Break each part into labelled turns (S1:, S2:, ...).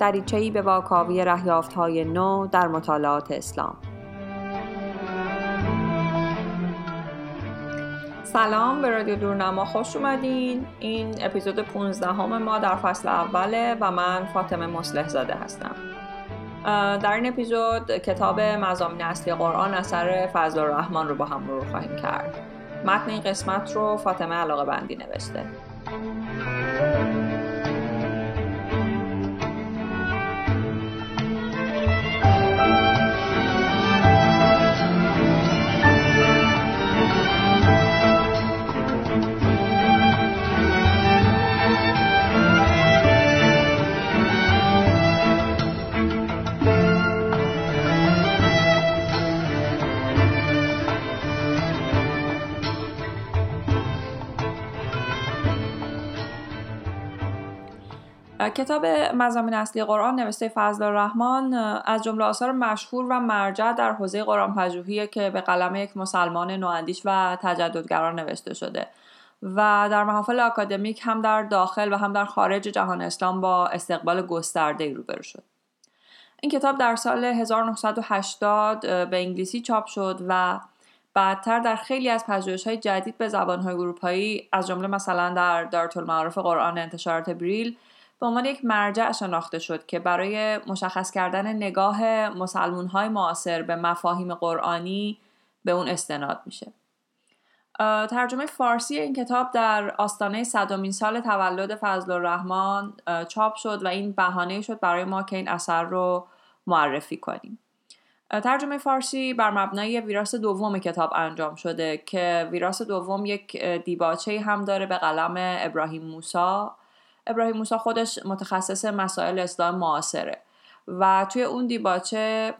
S1: دریچه‌ای به واکاوی های نو در مطالعات اسلام. سلام به رادیو دورنما خوش اومدین. این اپیزود 15 همه ما در فصل اوله و من فاطمه مسلح زاده هستم در این اپیزود کتاب مزامین اصلی قرآن اثر فضل الرحمن رو با هم مرور خواهیم کرد. متن این قسمت رو فاطمه علاقه بندی نوشته. کتاب مزامین اصلی قرآن نوشته فضل الرحمن از جمله آثار مشهور و مرجع در حوزه قرآن پژوهی که به قلم یک مسلمان نواندیش و تجددگران نوشته شده. و در محافل آکادمیک هم در داخل و هم در خارج جهان اسلام با استقبال گسترده روبرو شد. این کتاب در سال 1980 به انگلیسی چاپ شد و بعدتر در خیلی از پژوهش های جدید به زبان های اروپایی از جمله مثلا در دارت المعارف قرآن انتشارات بریل به عنوان یک مرجع شناخته شد که برای مشخص کردن نگاه مسلمون های معاصر به مفاهیم قرآنی به اون استناد میشه. ترجمه فارسی این کتاب در آستانه صدومین سال تولد فضل الرحمن چاپ شد و این بهانه شد برای ما که این اثر رو معرفی کنیم. ترجمه فارسی بر مبنای ویراس دوم کتاب انجام شده که ویراس دوم یک دیباچه هم داره به قلم ابراهیم موسا ابراهیم موسا خودش متخصص مسائل اسلام معاصره. و توی اون دیباچه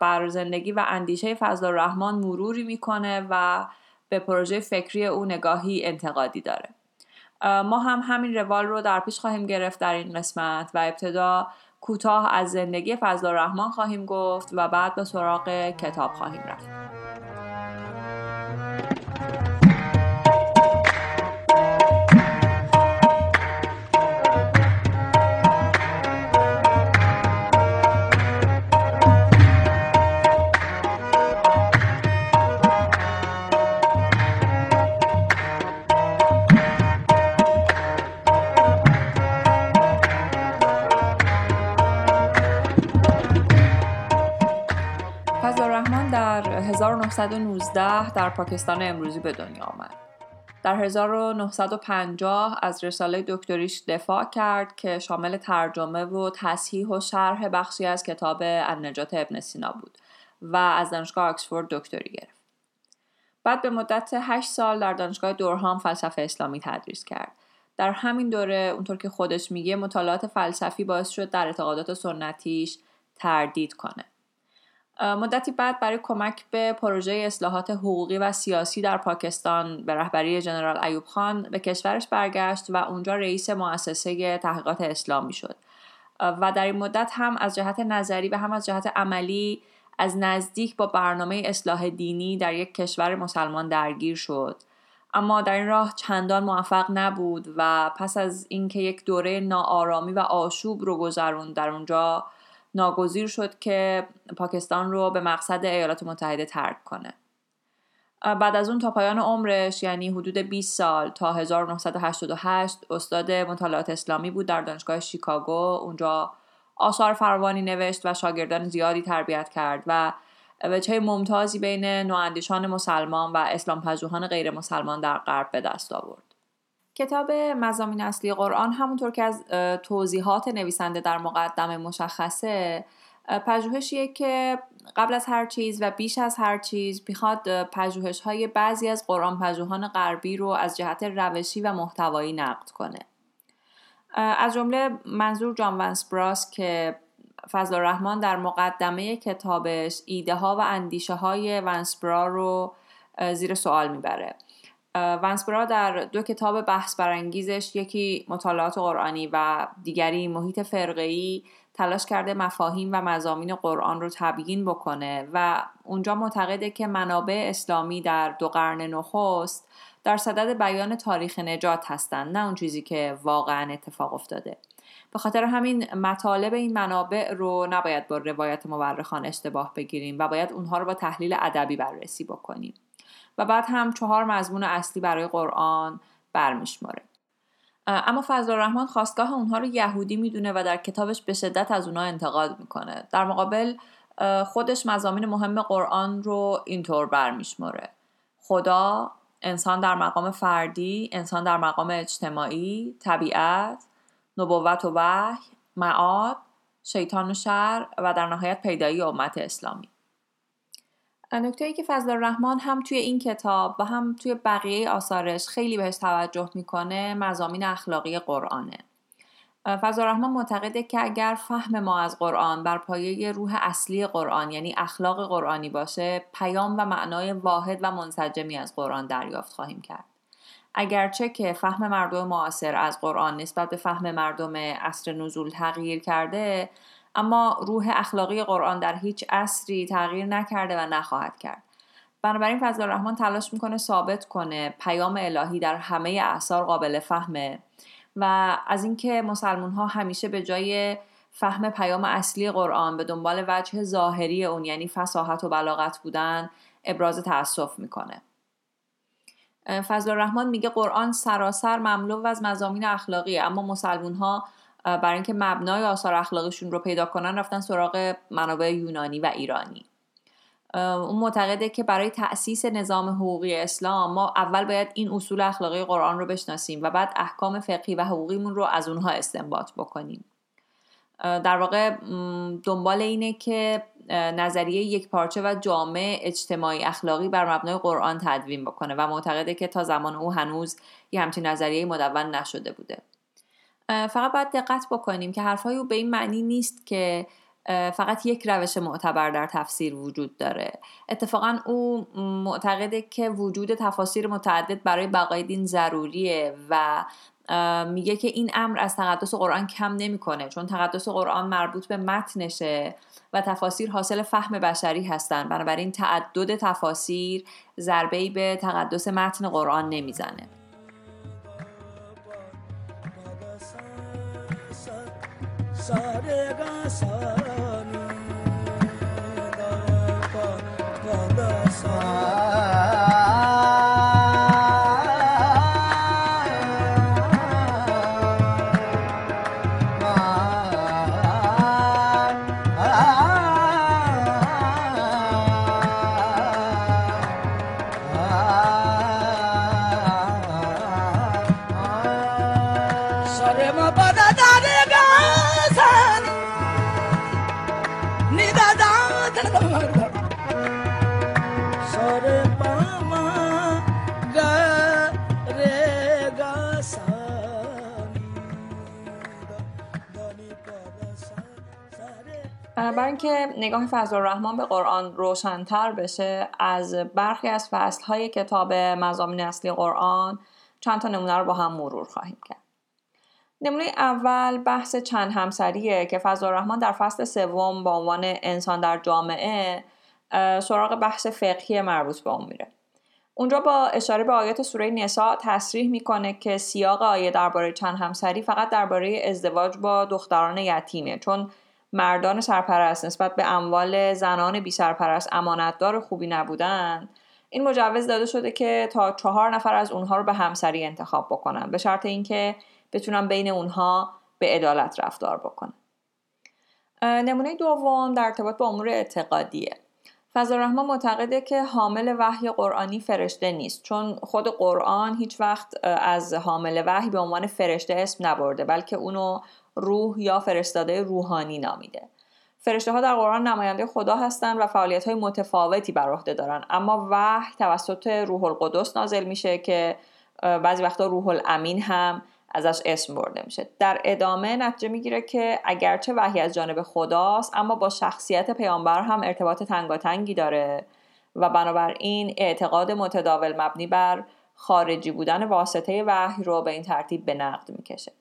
S1: بر زندگی و اندیشه فضل الرحمن مروری می‌کنه و به پروژه فکری او نگاهی انتقادی داره. ما هم همین روال رو در پیش خواهیم گرفت در این قسمت و ابتدا کوتاه از زندگی فضل الرحمن خواهیم گفت و بعد به سراغ کتاب خواهیم رفت. 1919 در پاکستان امروزی به دنیا آمد. در 1950 از رساله دکتریش دفاع کرد که شامل ترجمه و تصحیح و شرح بخشی از کتاب النجات ابن سینا بود و از دانشگاه آکسفورد دکتری گرفت. بعد به مدت 8 سال در دانشگاه دورهام فلسفه اسلامی تدریس کرد. در همین دوره اونطور که خودش میگه مطالعات فلسفی باعث شد در اعتقادات سنتیش تردید کنه. مدتی بعد برای کمک به پروژه اصلاحات حقوقی و سیاسی در پاکستان به رهبری جنرال ایوب خان به کشورش برگشت و اونجا رئیس مؤسسه تحقیقات اسلامی شد. و در این مدت هم از جهت نظری و هم از جهت عملی از نزدیک با برنامه اصلاح دینی در یک کشور مسلمان درگیر شد. اما در این راه چندان موفق نبود و پس از اینکه یک دوره ناآرامی و آشوب رو گذروند در اونجا ناگزیر شد که پاکستان رو به مقصد ایالات متحده ترک کنه. بعد از اون تا پایان عمرش یعنی حدود 20 سال تا 1988 استاد مطالعات اسلامی بود در دانشگاه شیکاگو اونجا آثار فراوانی نوشت و شاگردان زیادی تربیت کرد و وجه ممتازی بین نواندیشان مسلمان و اسلام پژوهان غیر مسلمان در غرب به دست آورد. کتاب مزامین اصلی قرآن همونطور که از توضیحات نویسنده در مقدمه مشخصه پژوهشیه که قبل از هر چیز و بیش از هر چیز می‌خواد پژوهش های بعضی از قرآن پژوهان غربی رو از جهت روشی و محتوایی نقد کنه. از جمله منظور جان ونسبراس که فضل الرحمن در مقدمه کتابش ایده ها و اندیشه های ونسبرا رو زیر سوال می‌بره. ونسبرا در دو کتاب بحث برانگیزش یکی مطالعات قرآنی و دیگری محیط فرقه‌ای تلاش کرده مفاهیم و مزامین قرآن رو تبیین بکنه و اونجا معتقده که منابع اسلامی در دو قرن نخست در صدد بیان تاریخ نجات هستند نه اون چیزی که واقعا اتفاق افتاده. به خاطر همین مطالب این منابع رو نباید با روایت مورخان اشتباه بگیریم و باید اونها رو با تحلیل ادبی بررسی بکنیم. و بعد هم چهار مضمون اصلی برای قرآن برمیشماره اما فضل الرحمن خواستگاه اونها رو یهودی می‌دونه و در کتابش به شدت از اونها انتقاد می‌کنه. در مقابل خودش مزامین مهم قرآن رو اینطور برمیشماره خدا انسان در مقام فردی انسان در مقام اجتماعی طبیعت نبوت و وحی معاد شیطان و شر و در نهایت پیدایی امت اسلامی. نکته که فضل الرحمن هم توی این کتاب و هم توی بقیه آثارش خیلی بهش توجه می‌کنه مزامین اخلاقی قرآنه. فضل الرحمن معتقده که اگر فهم ما از قرآن بر پایه روح اصلی قرآن یعنی اخلاق قرآنی باشه پیام و معنای واحد و منسجمی از قرآن دریافت خواهیم کرد. اگرچه که فهم مردم معاصر از قرآن نسبت به فهم مردم عصر نزول تغییر کرده اما روح اخلاقی قرآن در هیچ عصری تغییر نکرده و نخواهد کرد. بنابراین فضل الرحمن تلاش می‌کنه ثابت کنه پیام الهی در همه اعثار قابل فهمه و از اینکه مسلمون ها همیشه به جای فهم پیام اصلی قرآن به دنبال وجه ظاهری اون یعنی فساحت و بلاغت بودن ابراز تأسف می‌کنه. فضل الرحمن میگه قرآن سراسر مملو از مزامین اخلاقیه اما مسلمون ها برای اینکه مبنای آثار اخلاقیشون رو پیدا کنن رفتن سراغ منابع یونانی و ایرانی. اون معتقده که برای تأسیس نظام حقوقی اسلام ما اول باید این اصول اخلاقی قرآن رو بشناسیم و بعد احکام فقهی و حقوقیمون رو از اونها استنباط بکنیم. در واقع دنبال اینه که نظریه یک پارچه و جامع اجتماعی اخلاقی بر مبنای قرآن تدوین بکنه و معتقده که تا زمان او هنوز یه همچین نظریه مدون نشده بوده. فقط باید دقت بکنیم که حرفهای او به این معنی نیست که فقط یک روش معتبر در تفسیر وجود داره. اتفاقا او معتقده که وجود تفاسیر متعدد برای بقای دین ضروریه و میگه که این امر از تقدس قرآن کم نمی‌کنه چون تقدس قرآن مربوط به متنشه و تفاسیر حاصل فهم بشری هستند بنابراین تعدد تفاسیر ضربه به تقدس متن قرآن نمی‌زنه. ਸਾਰੇ ਗਾ ਸਾਨੂ। ਦਾ ਪਾ ਪਾ ਦਾ ਸਾ برای اینکه نگاه فضل الرحمن به قرآن روشنتر بشه از برخی از فصلهای کتاب مزامین اصلی قرآن چند تا نمونه رو با هم مرور خواهیم کرد. نمونه اول بحث چند همسریه که فضل الرحمن در فصل سوم با عنوان انسان در جامعه سراغ بحث فقهی مربوط به اون میره. اونجا با اشاره به آیات سوره نساء تصریح می‌کنه که سیاق آیه درباره چند همسری فقط درباره ازدواج با دختران یتیمه چون مردان سرپرست نسبت به اموال زنان بی سرپرست امانتدار خوبی نبودن این مجوز داده شده که تا چهار نفر از اونها رو به همسری انتخاب بکنن به شرط اینکه بتونن بین اونها به عدالت رفتار بکنن. نمونه دوم در ارتباط با امور اعتقادیه. فضل الرحمن معتقده که حامل وحی قرآنی فرشته نیست چون خود قرآن هیچ وقت از حامل وحی به عنوان فرشته اسم نبرده بلکه اونو روح یا فرستاده روحانی نامیده. فرشته ها در قرآن نماینده خدا هستند و فعالیت های متفاوتی بر عهده دارن. اما وحی توسط روح القدس نازل میشه که بعضی وقتا روح الامین هم ازش اسم برده میشه. در ادامه نتیجه می‌گیره که اگرچه وحی از جانب خداست اما با شخصیت پیامبر هم ارتباط تنگاتنگی داره و بنابراین اعتقاد متداول مبنی بر خارجی بودن واسطه وحی رو به این ترتیب به نقد می‌کشه.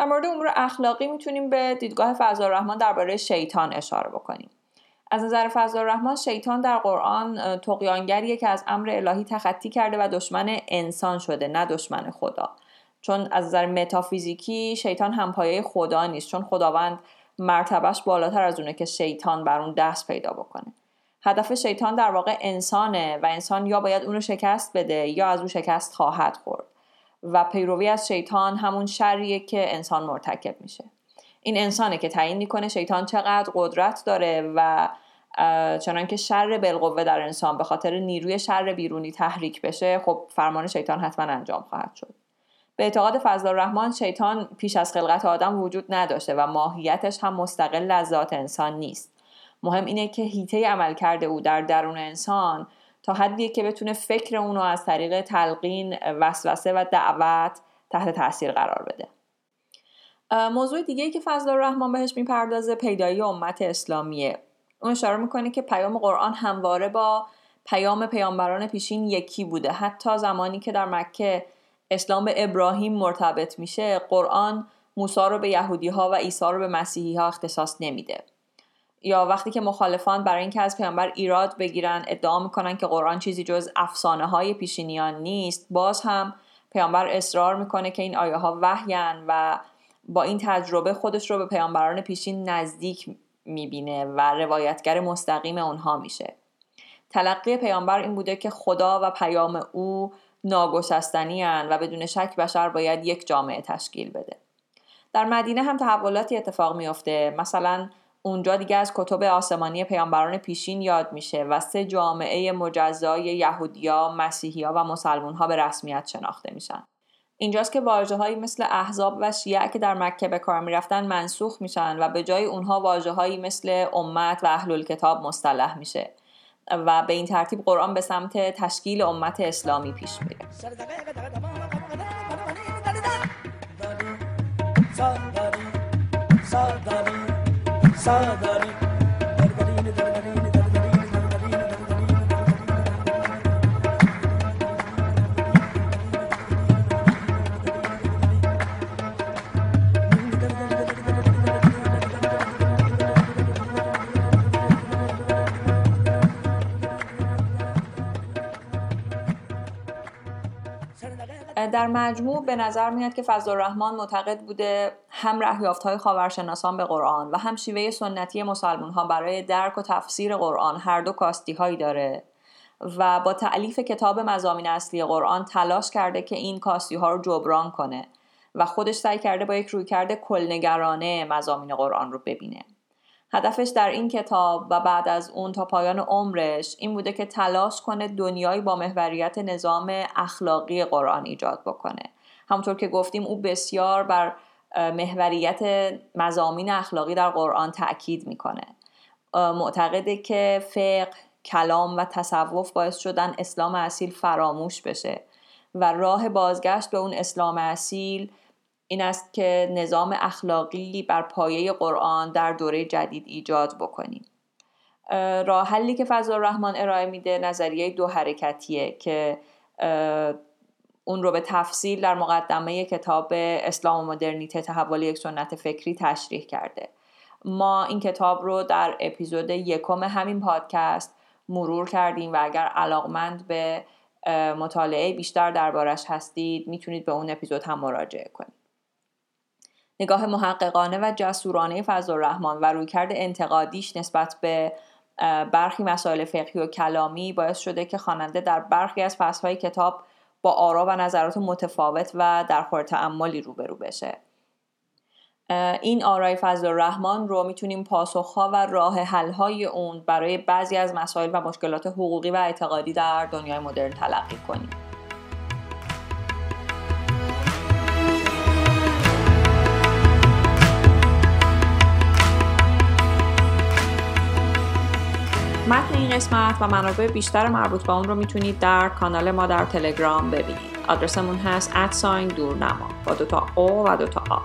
S1: در مورد امور اخلاقی می‌تونیم به دیدگاه فضل الرحمن درباره شیطان اشاره بکنیم. از نظر فضل الرحمن شیطان در قرآن تقیانگریه که از امر الهی تخطی کرده و دشمن انسان شده نه دشمن خدا. چون از نظر متافیزیکی شیطان همپایه خدا نیست چون خداوند مرتبهش بالاتر از اونه که شیطان بر اون دست پیدا بکنه. هدف شیطان در واقع انسانه و انسان یا باید اون رو شکست بده یا از اون شکست خواهد خورد. و پیروی از شیطان همون شریه که انسان مرتکب میشه. این انسانه که تعیین می‌کنه شیطان چقدر قدرت داره و چنانکه شر بالقوه در انسان به خاطر نیروی شر بیرونی تحریک بشه خب فرمان شیطان حتما انجام خواهد شد. به اعتقاد فضل الرحمن شیطان پیش از خلقت آدم وجود نداشته و ماهیتش هم مستقل از ذات انسان نیست. مهم اینه که هیته عمل کرده او در درون انسان تا حدی که بتونه فکر اونو از طریق تلقین وسوسه و دعوت تحت تاثیر قرار بده. موضوع دیگه که فضل الرحمن بهش می‌پردازه پیدایی امت اسلامیه. اون اشاره می‌کنه که پیام قرآن همواره با پیام پیامبران پیشین یکی بوده. حتی زمانی که در مکه اسلام به ابراهیم مرتبط میشه قرآن موسی رو به یهودی ها و عیسی رو به مسیحی ها اختصاص نمیده. یا وقتی که مخالفان برای اینکه از پیامبر ایراد بگیرن ادعا می‌کنن که قرآن چیزی جز افسانه های پیشینیان نیست باز هم پیامبر اصرار می‌کنه که این آیه ها وحین و با این تجربه خودش رو به پیامبران پیشین نزدیک می‌بینه و روایتگر مستقیم اونها میشه. تلقی پیامبر این بوده که خدا و پیام او ناگسستنی و بدون شک بشر باید یک جامعه تشکیل بده. در مدینه هم تحولاتی اتفاق میافته. مثلا اونجا دیگه از کتب آسمانی پیامبران پیشین یاد میشه و سه جامعه مجزای یهودیا، مسیحیا و مسلمون به رسمیت شناخته میشن. اینجاست که واجه هایی مثل احزاب و شیعه که در مکه به کار می‌رفتن منسوخ میشن و به جای اونها واجه هایی مثل امت و اهل کتاب مصطلح میشه و به این ترتیب قرآن به سمت تشکیل امت اسلامی پیش میره ਸਾਗਰ। ਦਰਗਰੀਨ ਦਰਗਰੀਨ در مجموع به نظر میاد که فضل الرحمن معتقد بوده هم رهیافت های خاورشناسان به قرآن و هم شیوه سنتی مسلمان ها برای درک و تفسیر قرآن هر دو کاستی هایی داره و با تعلیف کتاب مزامین اصلی قرآن تلاش کرده که این کاستی ها رو جبران کنه و خودش سعی کرده با یک رویکرد کلنگرانه مزامین قرآن رو ببینه. هدفش در این کتاب و بعد از اون تا پایان عمرش این بوده که تلاش کنه دنیایی با محوریت نظام اخلاقی قرآن ایجاد بکنه. همونطور که گفتیم او بسیار بر محوریت مزامین اخلاقی در قرآن تاکید می‌کنه. معتقده که فقه کلام و تصوف باعث شدن اسلام اصیل فراموش بشه و راه بازگشت به اون اسلام اصیل این است که نظام اخلاقی بر پایه قرآن در دوره جدید ایجاد بکنیم. راه حلی که فضل الرحمن ارائه میده نظریه دو حرکتیه که اون رو به تفصیل در مقدمه کتاب اسلام و مدرنیته تحول یک سنت فکری تشریح کرده. ما این کتاب رو در اپیزود یکم همین پادکست مرور کردیم و اگر علاقمند به مطالعه بیشتر دربارش هستید می‌تونید به اون اپیزود هم مراجعه کنید. نگاه محققانه و جسورانه فضل الرحمن و رویکرد انتقادیش نسبت به برخی مسائل فقهی و کلامی باعث شده که خواننده در برخی از فصلهای کتاب با آرا و نظرات متفاوت و در خور تعملی روبرو بشه. این آرای فضل الرحمن رو می‌تونیم پاسخها و راه حلهای اون برای بعضی از مسائل و مشکلات حقوقی و اعتقادی در دنیای مدرن تلقی کنیم. متن این قسمت و منابع بیشتر مربوط به اون رو می‌تونید در کانال ما در تلگرام ببینید. آدرسمون هست ادساین دورنما با دوتا او و دوتا آ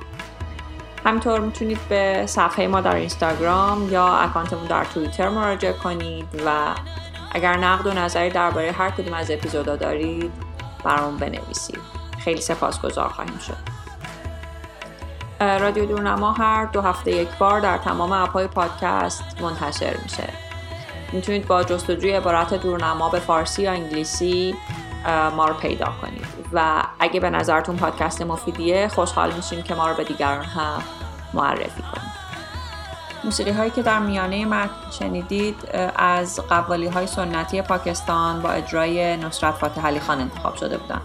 S1: همینطور می‌تونید به صفحه ما در اینستاگرام یا اکانتمون در توییتر مراجعه کنید و اگر نقد و نظری درباره هر کدوم از اپیزودا دارید برامون بنویسید. خیلی سپاسگزار خواهیم شد. رادیو دورنما هر دو هفته یک بار در تمام اپهای پادکست منتشر میشه. می‌تونید با جستجوی عبارت دورنما به فارسی یا انگلیسی ما رو پیدا کنید. و اگه به نظرتون پادکست مفیدیه خوشحال میشیم که ما رو به دیگران هم معرفی کنید. موسیقی هایی که در میانه متن شنیدید از قوالی های سنتی پاکستان با اجرای نصرت فاتح علی خان انتخاب شده بودن.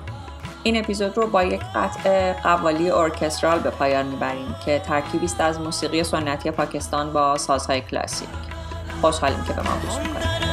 S1: این اپیزود رو با یک قطع قوالی ارکسترال به پایان می‌بریم که ترکیبی است از موسیقی سنتی پاکستان با سازهای کلاسیک. خوشحالیم که به ما گوش می‌کنید